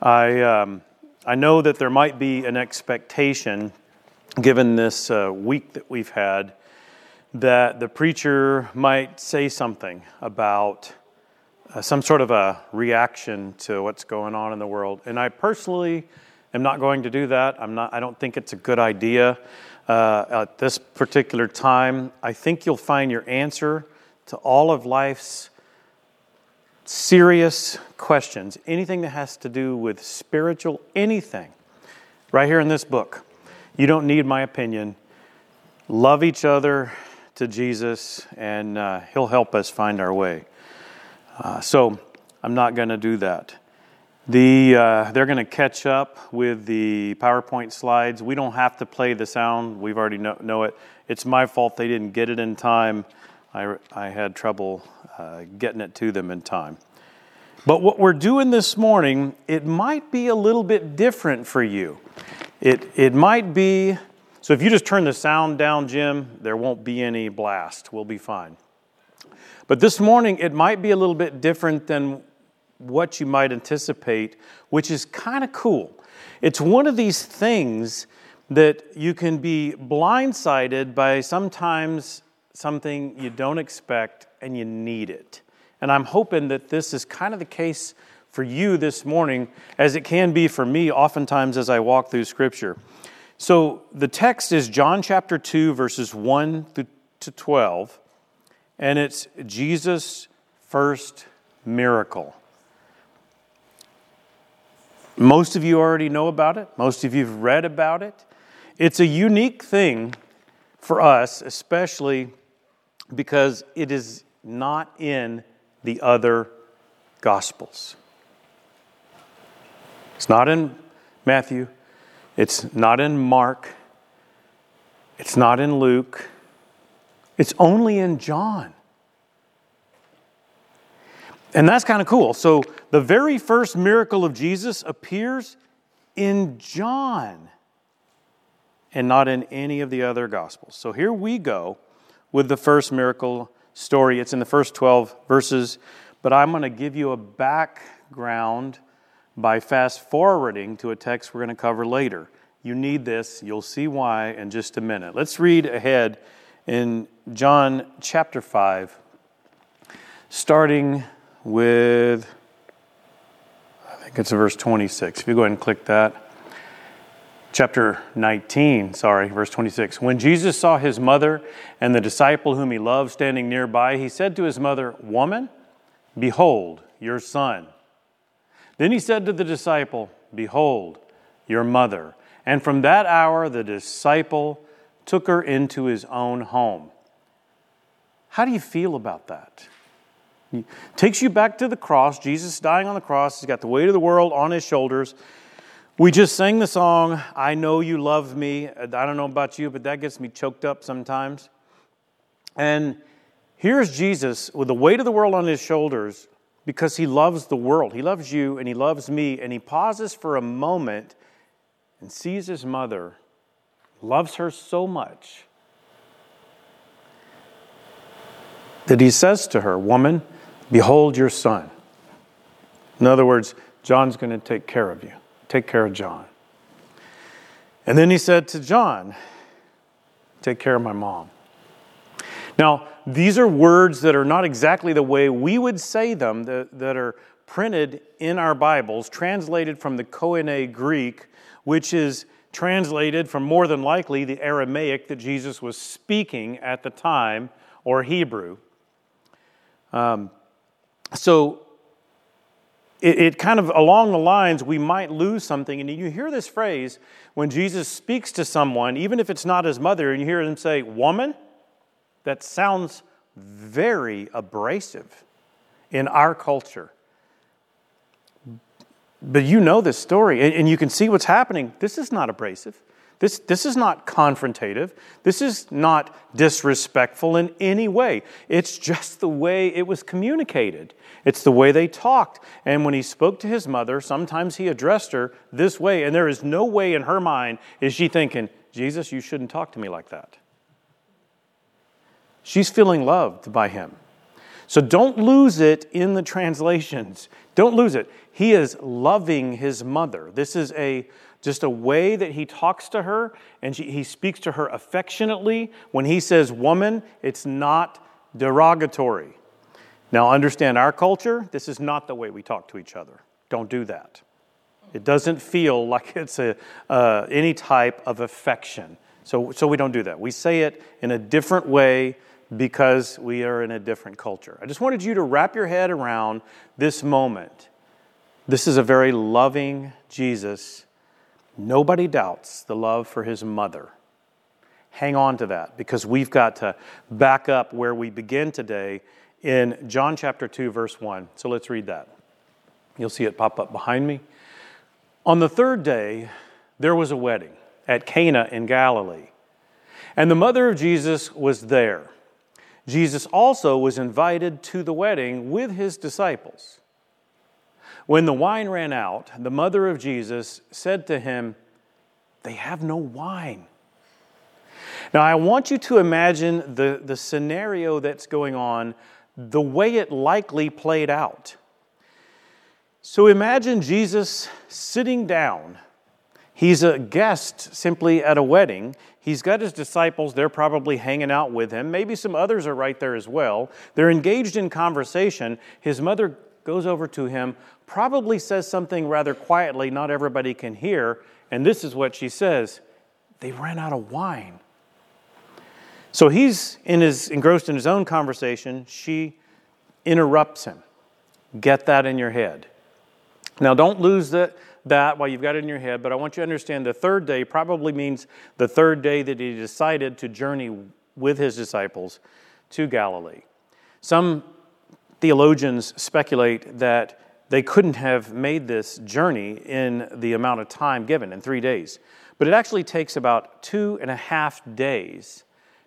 I, um, I know that there might be an expectation, given this uh, week that we've had, that the preacher might say something about uh, some sort of a reaction to what's going on in the world. And I personally am not going to do that. I'm not, I don't think it's a good idea uh, at this particular time. I think you'll find your answer to all of life's serious questions, anything that has to do with spiritual anything, right here in this book. You don't need my opinion. Love each other to Jesus, and uh, He'll help us find our way. Uh, so I'm not going to do that. The, uh, they're going to catch up with the PowerPoint slides. We don't have to play the sound, we've already know, know it. It's my fault they didn't get it in time. I, I had trouble uh, getting it to them in time. But what we're doing this morning, it might be a little bit different for you. It, it might be, so if you just turn the sound down, Jim, there won't be any blast. We'll be fine. But this morning, it might be a little bit different than what you might anticipate, which is kind of cool. It's one of these things that you can be blindsided by sometimes something you don't expect and you need it. And I'm hoping that this is kind of the case for you this morning, as it can be for me oftentimes as I walk through Scripture. So the text is John chapter 2, verses 1 to 12, and it's Jesus' first miracle. Most of you already know about it, most of you have read about it. It's a unique thing for us, especially because it is not in the other Gospels. It's not in Matthew, it's not in Mark, it's not in Luke, it's only in John. And that's kind of cool. So the very first miracle of Jesus appears in John and not in any of the other Gospels. So here we go with the first miracle story. It's in the first 12 verses, but I'm going to give you a background by fast forwarding to a text we're going to cover later. You need this. You'll see why in just a minute. Let's read ahead in John chapter 5, starting with, I think it's verse 26. If you go ahead and click that chapter 19, sorry, verse 26. When Jesus saw his mother and the disciple whom he loved standing nearby, he said to his mother, Woman, behold your son. Then he said to the disciple, Behold your mother. And from that hour, the disciple took her into his own home. How do you feel about that? He takes you back to the cross, Jesus dying on the cross. He's got the weight of the world on his shoulders. We just sang the song, I Know You Love Me. I don't know about you, but that gets me choked up sometimes. And here's Jesus with the weight of the world on his shoulders because he loves the world. He loves you and he loves me. And he pauses for a moment and sees his mother, loves her so much that he says to her, Woman, behold your son. In other words, John's going to take care of you. Take care of John. And then he said to John, Take care of my mom. Now, these are words that are not exactly the way we would say them, that, that are printed in our Bibles, translated from the Koine Greek, which is translated from more than likely the Aramaic that Jesus was speaking at the time, or Hebrew. Um, so it, it, kind of along the lines we might lose something. And you hear this phrase when jesus speaks to someone even if it's not his mother and you hear him say woman that sounds very abrasive in our culture. But you know this story and, and you can see what's happening. This is not abrasive this, this is not confrontative. This is not disrespectful in any way. It's just the way it was communicated. It's the way they talked. And when he spoke to his mother, sometimes he addressed her this way. And there is no way in her mind is she thinking, Jesus, you shouldn't talk to me like that. She's feeling loved by him. So don't lose it in the translations. Don't lose it. He is loving his mother. This is a just a way that he talks to her and she, he speaks to her affectionately. When he says woman, it's not derogatory. Now, understand our culture, this is not the way we talk to each other. Don't do that. It doesn't feel like it's a, uh, any type of affection. So, so we don't do that. We say it in a different way because we are in a different culture. I just wanted you to wrap your head around this moment. This is a very loving Jesus. Nobody doubts the love for his mother. Hang on to that because we've got to back up where we begin today in John chapter 2, verse 1. So let's read that. You'll see it pop up behind me. On the third day, there was a wedding at Cana in Galilee, and the mother of Jesus was there. Jesus also was invited to the wedding with his disciples. When the wine ran out, the mother of Jesus said to him, They have no wine. Now, I want you to imagine the, the scenario that's going on the way it likely played out. So imagine Jesus sitting down. He's a guest simply at a wedding. He's got his disciples, they're probably hanging out with him. Maybe some others are right there as well. They're engaged in conversation. His mother goes over to him, probably says something rather quietly, not everybody can hear. And this is what she says They ran out of wine. So he's in his, engrossed in his own conversation. She interrupts him. Get that in your head. Now, don't lose that, that while you've got it in your head, but I want you to understand the third day probably means the third day that he decided to journey with his disciples to Galilee. Some theologians speculate that they couldn't have made this journey in the amount of time given, in three days. But it actually takes about two and a half days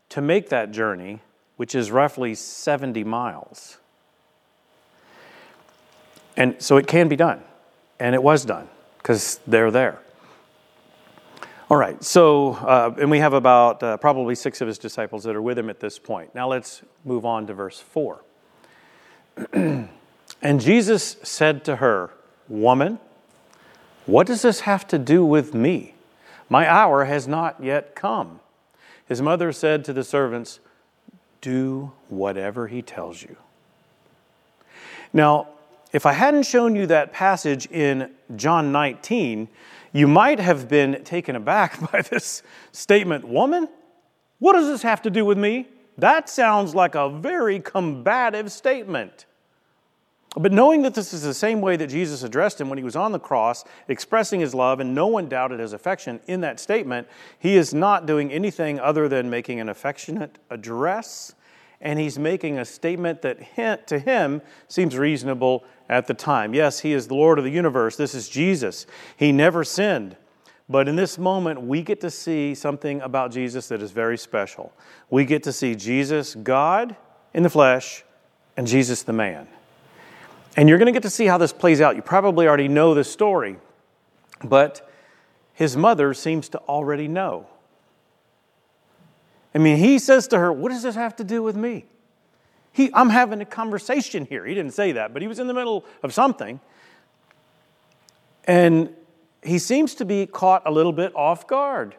to make that journey, which is roughly 70 miles. And so it can be done. And it was done because they're there. All right, so, uh, and we have about uh, probably six of his disciples that are with him at this point. Now let's move on to verse 4. And Jesus said to her, Woman, what does this have to do with me? My hour has not yet come. His mother said to the servants, Do whatever he tells you. Now, if I hadn't shown you that passage in John 19, you might have been taken aback by this statement Woman, what does this have to do with me? That sounds like a very combative statement. But knowing that this is the same way that Jesus addressed him when he was on the cross, expressing his love, and no one doubted his affection in that statement, he is not doing anything other than making an affectionate address, and he's making a statement that to him seems reasonable at the time. Yes, he is the Lord of the universe. This is Jesus. He never sinned. But in this moment, we get to see something about Jesus that is very special. We get to see Jesus, God in the flesh, and Jesus, the man. And you're going to get to see how this plays out. You probably already know the story, but his mother seems to already know. I mean, he says to her, What does this have to do with me? He, I'm having a conversation here. He didn't say that, but he was in the middle of something. And he seems to be caught a little bit off guard.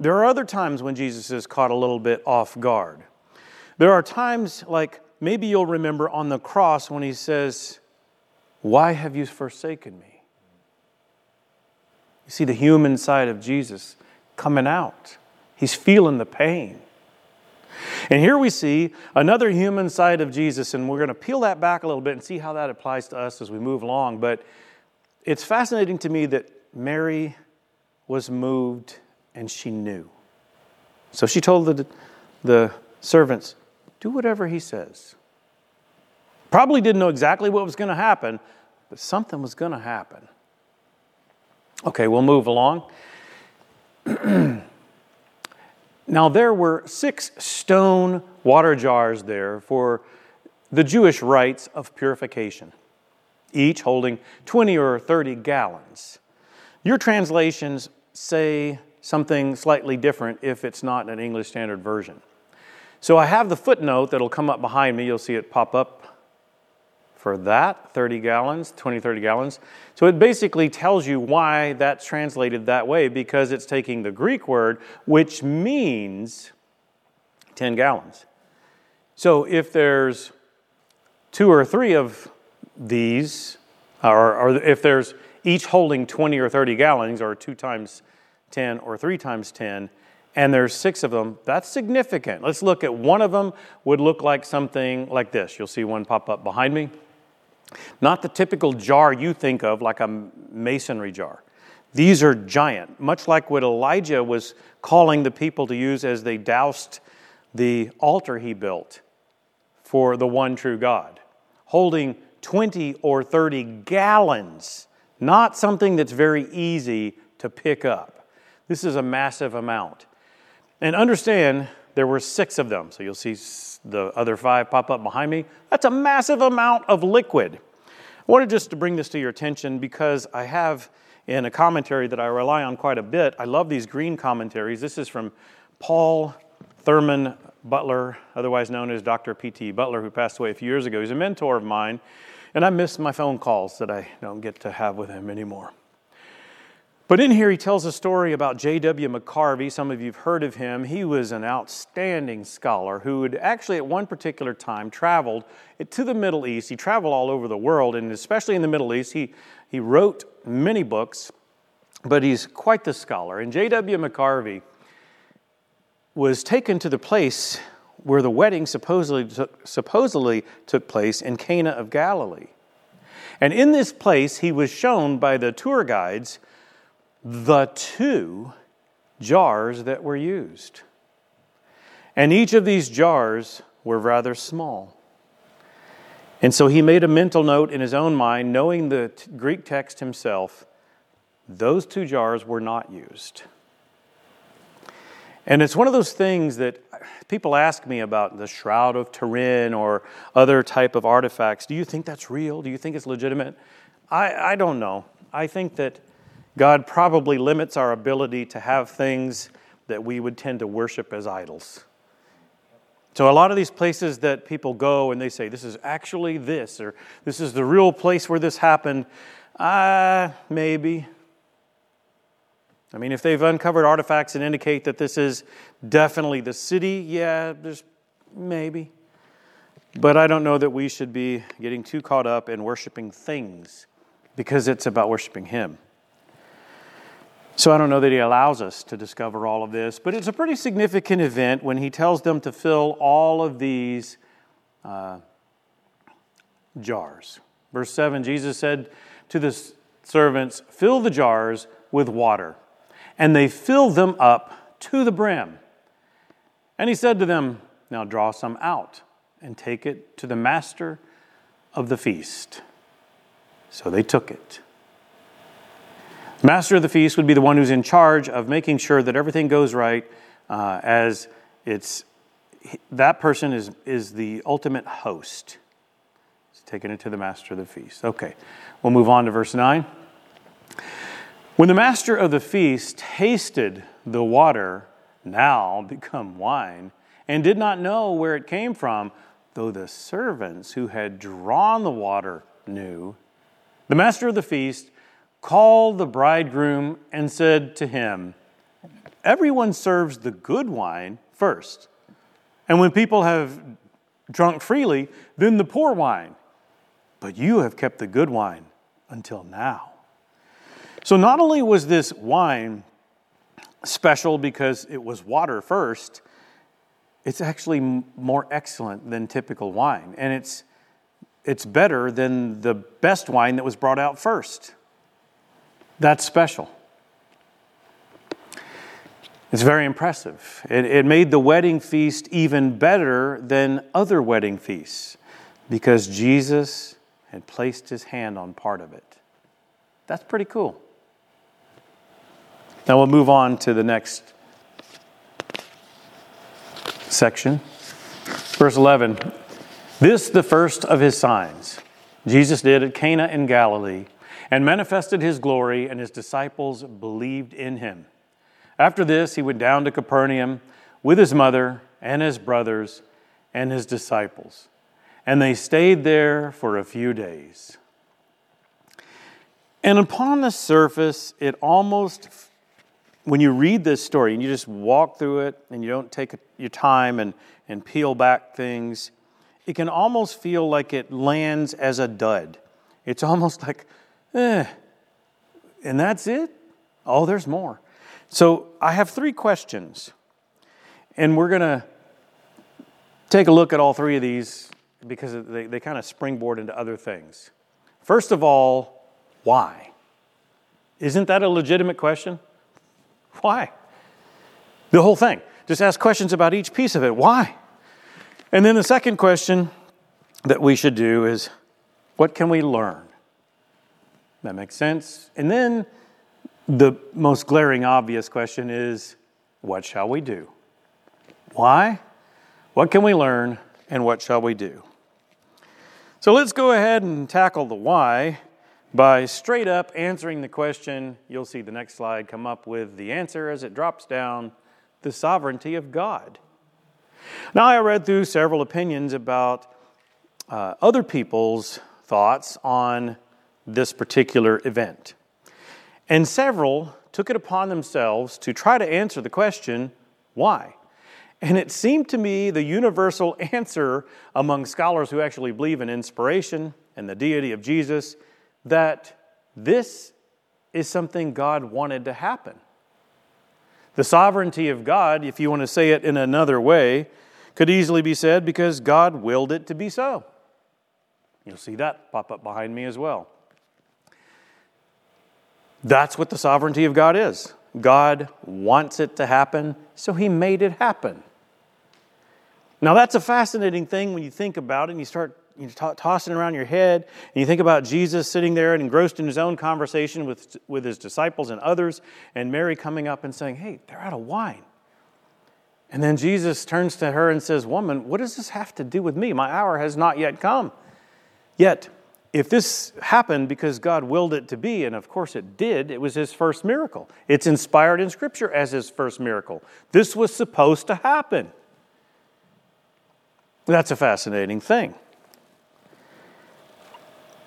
There are other times when Jesus is caught a little bit off guard. There are times like maybe you'll remember on the cross when he says, Why have you forsaken me? You see the human side of Jesus coming out. He's feeling the pain. And here we see another human side of Jesus, and we're going to peel that back a little bit and see how that applies to us as we move along. But it's fascinating to me that Mary was moved and she knew. So she told the, the servants, do whatever he says. Probably didn't know exactly what was going to happen, but something was going to happen. Okay, we'll move along. now, there were six stone water jars there for the Jewish rites of purification, each holding 20 or 30 gallons. Your translations say something slightly different if it's not an English Standard Version. So I have the footnote that'll come up behind me. You'll see it pop up for that 30 gallons, 20, 30 gallons. So it basically tells you why that's translated that way because it's taking the Greek word, which means 10 gallons. So if there's two or three of these, or, or if there's each holding 20 or 30 gallons, or two times 10 or three times 10, and there's six of them, that's significant. Let's look at one of them, would look like something like this. You'll see one pop up behind me. Not the typical jar you think of, like a masonry jar. These are giant, much like what Elijah was calling the people to use as they doused the altar he built for the one true God, holding 20 or 30 gallons, not something that's very easy to pick up. This is a massive amount. And understand there were six of them. So you'll see the other five pop up behind me. That's a massive amount of liquid. I wanted just to bring this to your attention because I have in a commentary that I rely on quite a bit. I love these green commentaries. This is from Paul Thurman Butler, otherwise known as Dr. P.T. Butler, who passed away a few years ago. He's a mentor of mine, and I miss my phone calls that I don't get to have with him anymore. But in here, he tells a story about J.W. McGarvey. Some of you have heard of him. He was an outstanding scholar who had actually, at one particular time, traveled to the Middle East. He traveled all over the world, and especially in the Middle East, he, he wrote many books, but he's quite the scholar. And J.W. McGarvey was taken to the place where the wedding supposedly supposedly took place in Cana of Galilee. And in this place, he was shown by the tour guides the two jars that were used. And each of these jars were rather small. And so he made a mental note in his own mind, knowing the Greek text himself, those two jars were not used. And it's one of those things that people ask me about the Shroud of Turin or other type of artifacts. Do you think that's real? Do you think it's legitimate? I, I don't know. I think that God probably limits our ability to have things that we would tend to worship as idols. So, a lot of these places that people go and they say, This is actually this, or this is the real place where this happened, uh, maybe. I mean, if they've uncovered artifacts that indicate that this is definitely the city, yeah, there's maybe. But I don't know that we should be getting too caught up in worshiping things because it's about worshiping Him. So I don't know that he allows us to discover all of this, but it's a pretty significant event when he tells them to fill all of these uh, jars. Verse 7 Jesus said to the servants, Fill the jars with water. And they filled them up to the brim. And he said to them, Now draw some out and take it to the master of the feast. So they took it. Master of the feast would be the one who's in charge of making sure that everything goes right, uh, as it's that person is, is the ultimate host. He's taking it to the master of the feast. Okay, we'll move on to verse 9. When the master of the feast tasted the water, now become wine, and did not know where it came from, though the servants who had drawn the water knew, the master of the feast called the bridegroom and said to him, Everyone serves the good wine first, and when people have drunk freely, then the poor wine. But you have kept the good wine until now. So, not only was this wine special because it was water first, it's actually more excellent than typical wine. And it's, it's better than the best wine that was brought out first. That's special. It's very impressive. It, it, made the wedding feast even better than other wedding feasts because Jesus had placed his hand on part of it. That's pretty cool. Now we'll move on to the next section. Verse 11 This, the first of his signs, Jesus did at Cana in Galilee and manifested his glory, and his disciples believed in him. After this, he went down to Capernaum with his mother and his brothers and his disciples. And they stayed there for a few days. And upon the surface, it almost, when you read this story and you just walk through it and you don't take your time and, and peel back things, it can almost feel like it lands as a dud. It's almost like, eh, and that's it? Oh, there's more. So I have three questions, and we're going to take a look at all three of these because they, they kind of springboard into other things. First of all, why? Isn't that a legitimate question? Why? The whole thing. Just ask questions about each piece of it. Why? And then the second question that we should do is what can we learn? That makes sense. And then the most glaring, obvious question is what shall we do? Why? What can we learn? And what shall we do? So let's go ahead and tackle the why by straight up answering the question, you'll see the next slide come up with the answer as it drops down the sovereignty of God. Now, I read through several opinions about uh, other people's thoughts on this particular event. And several took it upon themselves to try to answer the question, why? And it seemed to me the universal answer among scholars who actually believe in inspiration and the deity of Jesus that this is something God wanted to happen. The sovereignty of God, if you want to say it in another way, could easily be said because God willed it to be so. You'll see that pop up behind me as well. That's what the sovereignty of God is. God wants it to happen, so He made it happen. Now, that's a fascinating thing when you think about it and you start you know, t- tossing around your head, and you think about Jesus sitting there and engrossed in his own conversation with, with his disciples and others, and Mary coming up and saying, Hey, they're out of wine. And then Jesus turns to her and says, Woman, what does this have to do with me? My hour has not yet come. Yet, if this happened because God willed it to be, and of course it did, it was his first miracle. It's inspired in Scripture as his first miracle. This was supposed to happen. That's a fascinating thing.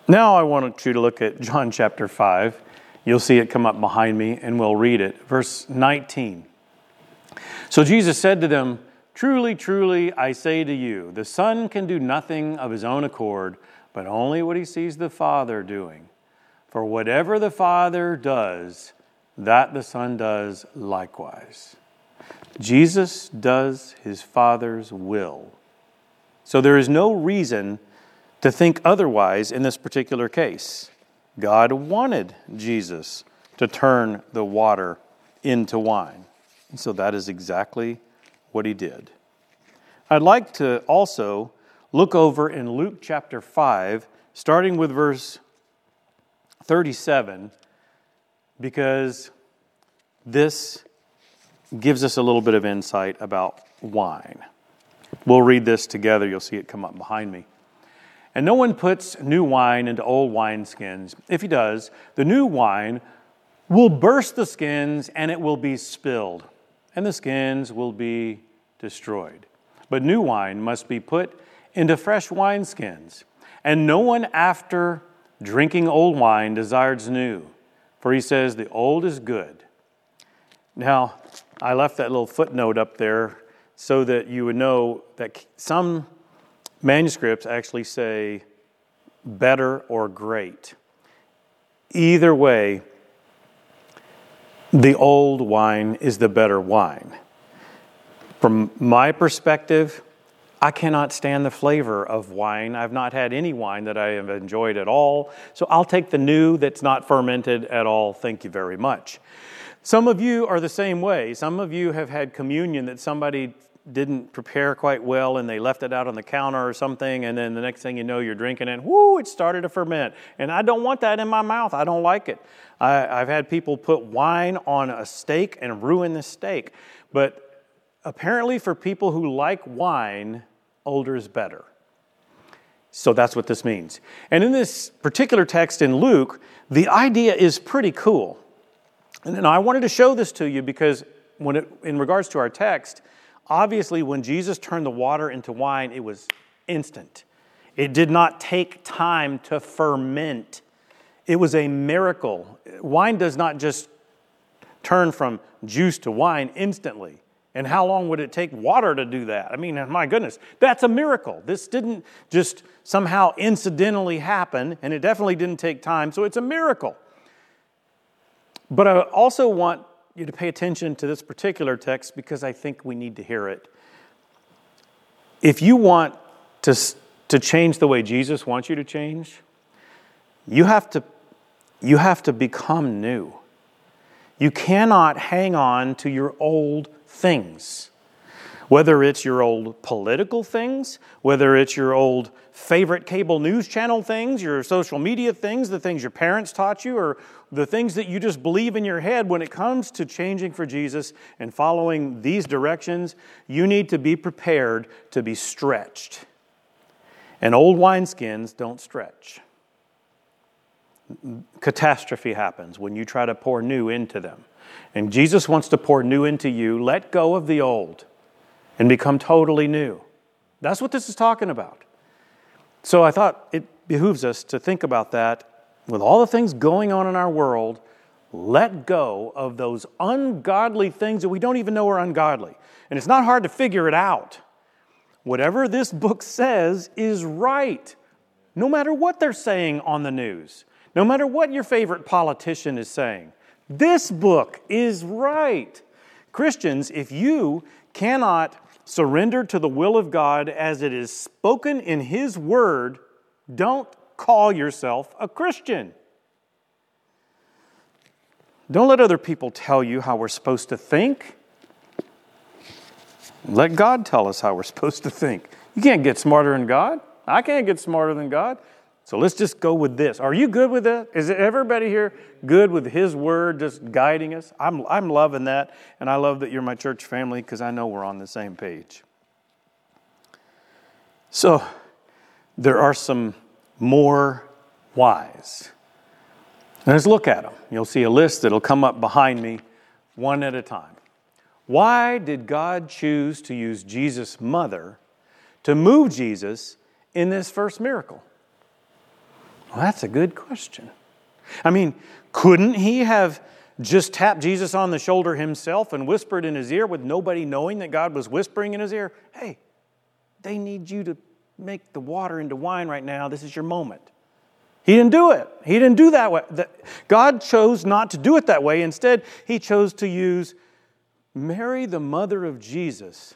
Now I want you to look at John chapter 5. You'll see it come up behind me, and we'll read it. Verse 19. So Jesus said to them, Truly, truly, I say to you, the Son can do nothing of his own accord, but only what he sees the Father doing. For whatever the Father does, that the Son does likewise. Jesus does his Father's will. So there is no reason to think otherwise in this particular case. God wanted Jesus to turn the water into wine. And so that is exactly what he did. I'd like to also look over in Luke chapter 5, starting with verse 37, because this gives us a little bit of insight about wine. We'll read this together. You'll see it come up behind me. And no one puts new wine into old wineskins. If he does, the new wine will burst the skins and it will be spilled, and the skins will be destroyed. But new wine must be put into fresh wineskins. And no one after drinking old wine desires new, for he says the old is good. Now, I left that little footnote up there so that you would know that some manuscripts actually say better or great. Either way, the old wine is the better wine. From my perspective, I cannot stand the flavor of wine. I've not had any wine that I have enjoyed at all. So I'll take the new that's not fermented at all. Thank you very much. Some of you are the same way. Some of you have had communion that somebody didn't prepare quite well and they left it out on the counter or something, and then the next thing you know, you're drinking it, whoo, it started to ferment. And I don't want that in my mouth. I don't like it. I, have had people put wine on a steak and ruin the steak. But apparently, for people who like wine, older is better. So that's what this means. And in this particular text in Luke, the idea is pretty cool. And I wanted to show this to you because when it, in regards to our text, Obviously, when Jesus turned the water into wine, it was instant. It did not take time to ferment. It was a miracle. Wine does not just turn from juice to wine instantly. And how long would it take water to do that? I mean, my goodness, that's a miracle. This didn't just somehow incidentally happen, and it definitely didn't take time, so it's a miracle. But I also want you to pay attention to this particular text because I think we need to hear it. If you want to, to change the way Jesus wants you to change, you have to, you have to become new. You cannot hang on to your old things. Whether it's your old political things, whether it's your old favorite cable news channel things, your social media things, the things your parents taught you, or the things that you just believe in your head, when it comes to changing for Jesus and following these directions, you need to be prepared to be stretched. And old wineskins don't stretch. Catastrophe happens when you try to pour new into them. And Jesus wants to pour new into you. Let go of the old and become totally new. That's what this is talking about. So I thought it behooves us to think about that with all the things going on in our world, let go of those ungodly things that we don't even know are ungodly. And it's not hard to figure it out. Whatever this book says is right, no matter what they're saying on the news, no matter what your favorite politician is saying. This book is right. Christians, if you cannot surrender to the will of God as it is spoken in His Word, don't call yourself a Christian. Don't let other people tell you how we're supposed to think. Let God tell us how we're supposed to think. You can't get smarter than God. I can't get smarter than God. So let's just go with this. Are you good with that? Is everybody here good with His Word just guiding us? I'm, I'm loving that, and I love that you're my church family because I know we're on the same page. So there are some more whys. let's look at them. You'll see a list that'll come up behind me one at a time. Why did God choose to use Jesus' mother to move Jesus in this first miracle? Well, that's a good question. I mean, couldn't he have just tapped Jesus on the shoulder himself and whispered in his ear with nobody knowing that God was whispering in his ear? Hey, they need you to make the water into wine right now. This is your moment. He didn't do it. He didn't do that way. God chose not to do it that way. Instead, he chose to use Mary, the mother of Jesus,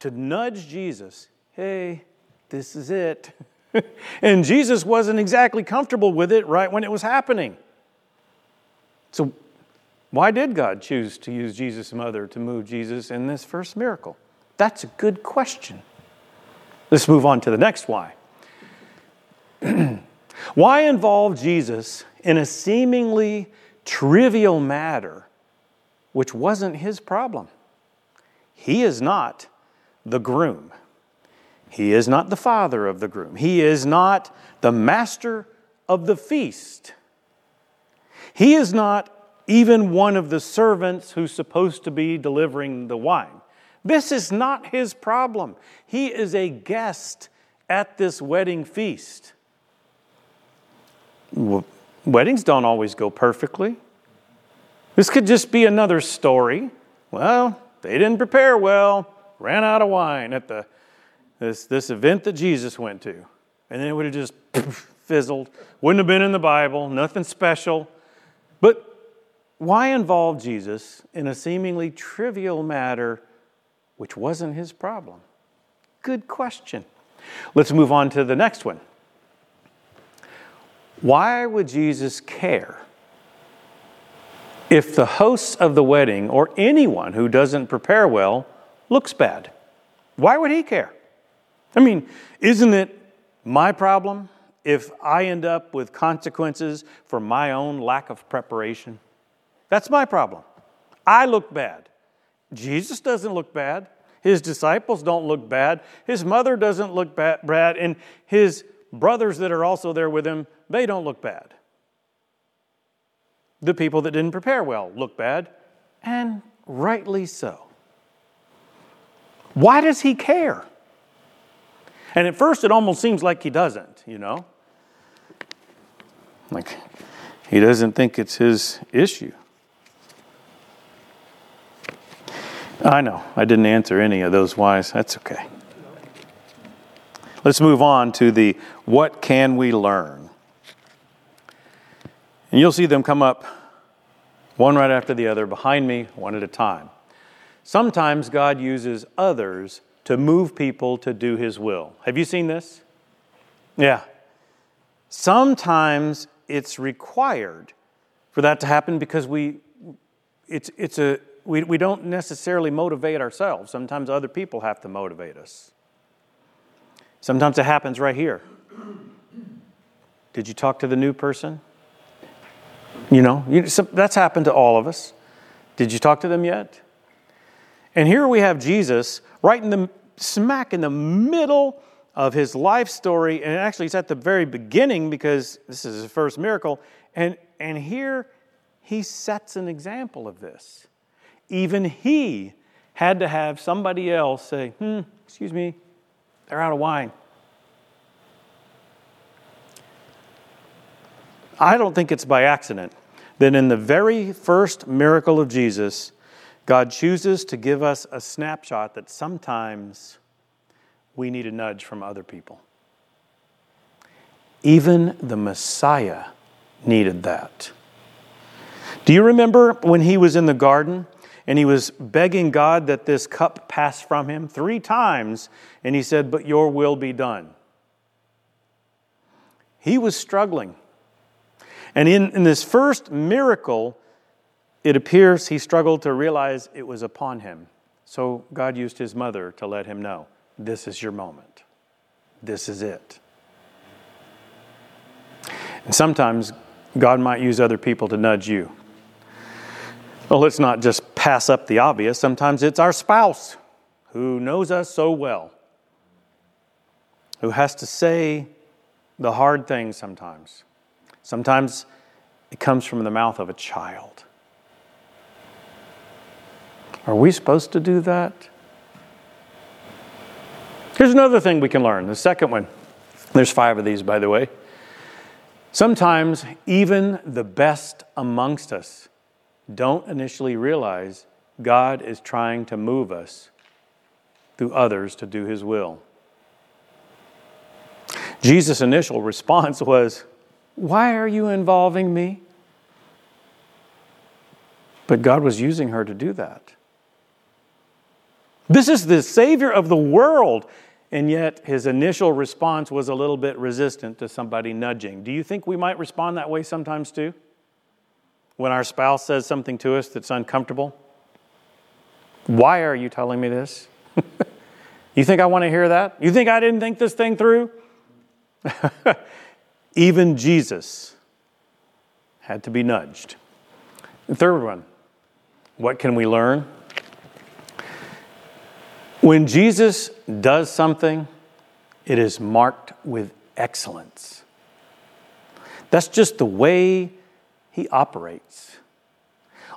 to nudge Jesus. Hey, this is it. and Jesus wasn't exactly comfortable with it right when it was happening. So, why did God choose to use Jesus' mother to move Jesus in this first miracle? That's a good question. Let's move on to the next why. why involve Jesus in a seemingly trivial matter which wasn't his problem? He is not the groom. He is not the father of the groom. He is not the master of the feast. He is not even one of the servants who's supposed to be delivering the wine. This is not his problem. He is a guest at this wedding feast. Weddings don't always go perfectly. This could just be another story. Well, they didn't prepare well, ran out of wine at the this, this event that Jesus went to. And then it would have just fizzled. Wouldn't have been in the Bible, nothing special. But why involve Jesus in a seemingly trivial matter which wasn't his problem? Good question. Let's move on to the next one. Why would Jesus care if the hosts of the wedding or anyone who doesn't prepare well looks bad? Why would he care? I mean, isn't it my problem if I end up with consequences for my own lack of preparation? That's my problem. I look bad. Jesus doesn't look bad. His disciples don't look bad. His mother doesn't look bad. And his brothers that are also there with him, they don't look bad. The people that didn't prepare well look bad, and rightly so. Why does he care? And at first, it almost seems like he doesn't, you know? Like, he doesn't think it's his issue. I know, I didn't answer any of those whys. That's okay. Let's move on to the what can we learn? And you'll see them come up one right after the other behind me, one at a time. Sometimes God uses others to move people to do his will. Have you seen this? Yeah. Sometimes it's required for that to happen because we it's it's a we, we don't necessarily motivate ourselves. Sometimes other people have to motivate us. Sometimes it happens right here. Did you talk to the new person? You know, you, so that's happened to all of us. Did you talk to them yet? And here we have Jesus right in the smack in the middle of his life story. And actually, it's at the very beginning because this is his first miracle. And, and here he sets an example of this. Even he had to have somebody else say, hmm, excuse me, they're out of wine. I don't think it's by accident that in the very first miracle of Jesus, God chooses to give us a snapshot that sometimes we need a nudge from other people. Even the Messiah needed that. Do you remember when he was in the garden and he was begging God that this cup pass from him three times? And he said, But your will be done. He was struggling. And in, in this first miracle, it appears he struggled to realize it was upon him. So God used his mother to let him know this is your moment. This is it. And sometimes God might use other people to nudge you. Well, let's not just pass up the obvious. Sometimes it's our spouse who knows us so well, who has to say the hard things sometimes. Sometimes it comes from the mouth of a child. Are we supposed to do that? Here's another thing we can learn the second one. There's five of these, by the way. Sometimes, even the best amongst us don't initially realize God is trying to move us through others to do His will. Jesus' initial response was, Why are you involving me? But God was using her to do that. This is the Savior of the world. And yet, his initial response was a little bit resistant to somebody nudging. Do you think we might respond that way sometimes too? When our spouse says something to us that's uncomfortable? Why are you telling me this? you think I want to hear that? You think I didn't think this thing through? Even Jesus had to be nudged. The third one what can we learn? When Jesus does something, it is marked with excellence. That's just the way he operates.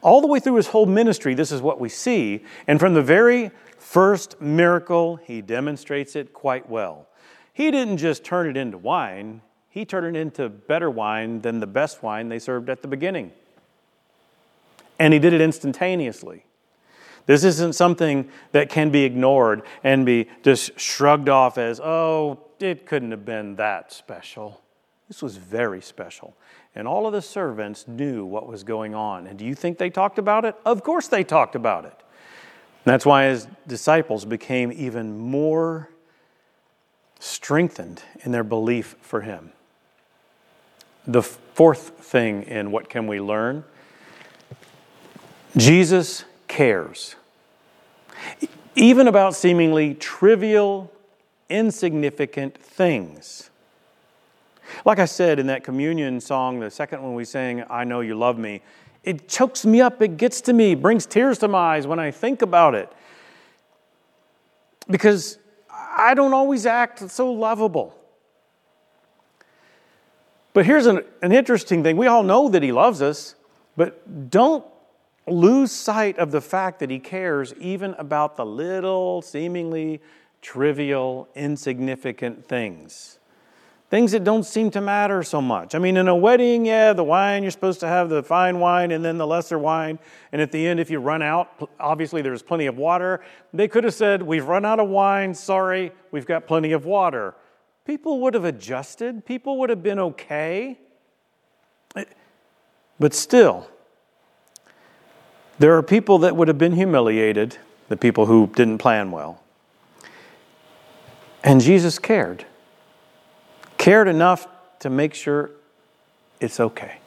All the way through his whole ministry, this is what we see. And from the very first miracle, he demonstrates it quite well. He didn't just turn it into wine, he turned it into better wine than the best wine they served at the beginning. And he did it instantaneously. This isn't something that can be ignored and be just shrugged off as, oh, it couldn't have been that special. This was very special. And all of the servants knew what was going on. And do you think they talked about it? Of course they talked about it. And that's why his disciples became even more strengthened in their belief for him. The fourth thing in what can we learn? Jesus cares. Even about seemingly trivial, insignificant things. Like I said in that communion song, the second one we sang, I Know You Love Me, it chokes me up, it gets to me, brings tears to my eyes when I think about it. Because I don't always act so lovable. But here's an, an interesting thing. We all know that He loves us, but don't lose sight of the fact that he cares even about the little, seemingly trivial, insignificant things. Things that don't seem to matter so much. I mean, in a wedding, yeah, the wine, you're supposed to have the fine wine and then the lesser wine. And at the end, if you run out, obviously there's plenty of water. They could have said, We've run out of wine, sorry, we've got plenty of water. People would have adjusted, people would have been okay. But still, there are people that would have been humiliated, the people who didn't plan well. And Jesus cared cared enough to make sure it's okay.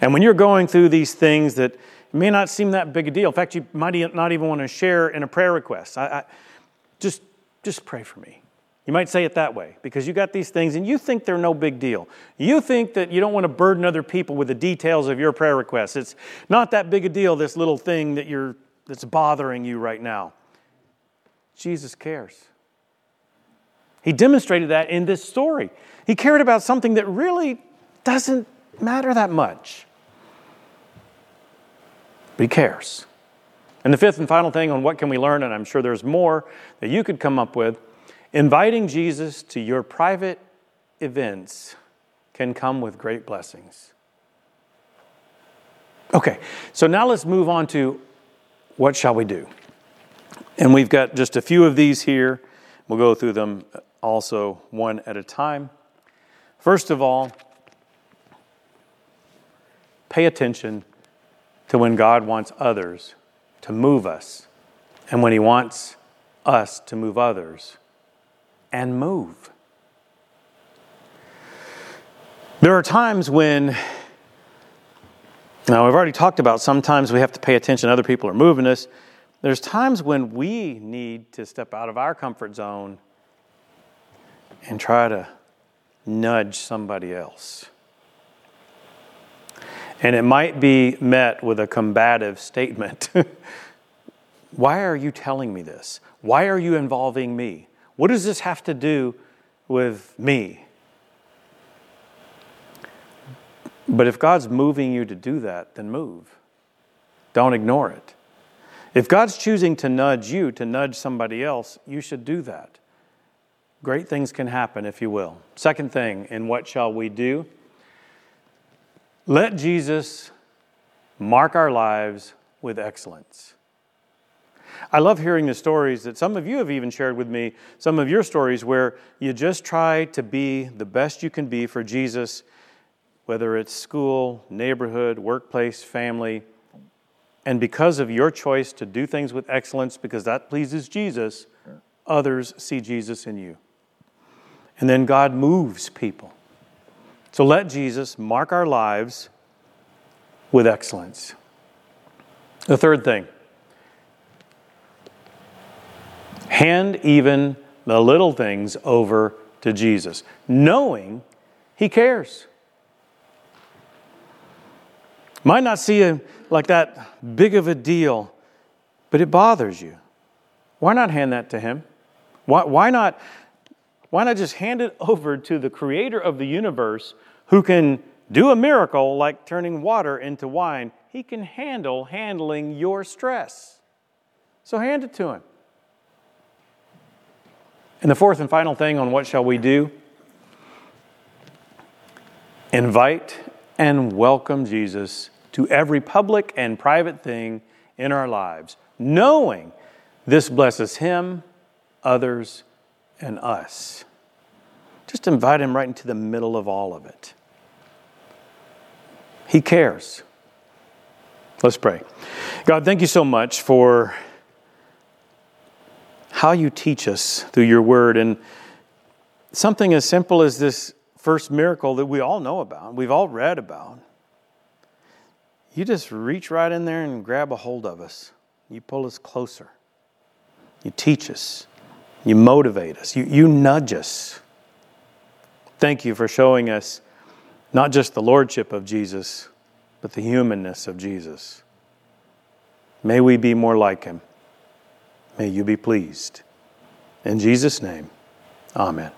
And when you're going through these things that may not seem that big a deal, in fact, you might not even want to share in a prayer request, I, I, just, just pray for me. You might say it that way because you got these things and you think they're no big deal. You think that you don't want to burden other people with the details of your prayer requests. It's not that big a deal, this little thing that you're, that's bothering you right now. Jesus cares. He demonstrated that in this story. He cared about something that really doesn't matter that much. But he cares. And the fifth and final thing on what can we learn, and I'm sure there's more that you could come up with, inviting Jesus to your private events can come with great blessings. Okay, so now let's move on to what shall we do? And we've got just a few of these here. We'll go through them also one at a time. First of all, pay attention to when God wants others to move us and when He wants us to move others and move. There are times when, now we've already talked about sometimes we have to pay attention, other people are moving us. There's times when we need to step out of our comfort zone and try to nudge somebody else. And it might be met with a combative statement Why are you telling me this? Why are you involving me? What does this have to do with me? But if God's moving you to do that, then move. Don't ignore it. If God's choosing to nudge you to nudge somebody else, you should do that. Great things can happen, if you will. Second thing, in what shall we do? Let Jesus mark our lives with excellence. I love hearing the stories that some of you have even shared with me, some of your stories where you just try to be the best you can be for Jesus, whether it's school, neighborhood, workplace, family. And because of your choice to do things with excellence, because that pleases Jesus, others see Jesus in you. And then God moves people. So let Jesus mark our lives with excellence. The third thing hand even the little things over to Jesus, knowing He cares. Might not seem like that big of a deal, but it bothers you. Why not hand that to Him? Why, why not why not just hand it over to the creator of the universe who can do a miracle like turning water into wine? He can handle handling your stress. So hand it to him. And the fourth and final thing on what shall we do? Invite and welcome Jesus to every public and private thing in our lives, knowing this blesses him, others, and us. Just invite him right into the middle of all of it. He cares. Let's pray. God, thank you so much for how you teach us through your word and something as simple as this first miracle that we all know about, we've all read about. You just reach right in there and grab a hold of us. You pull us closer. You teach us. You motivate us. You, you nudge us. Thank you for showing us not just the lordship of Jesus, but the humanness of Jesus. May we be more like him. May you be pleased. In Jesus' name, amen.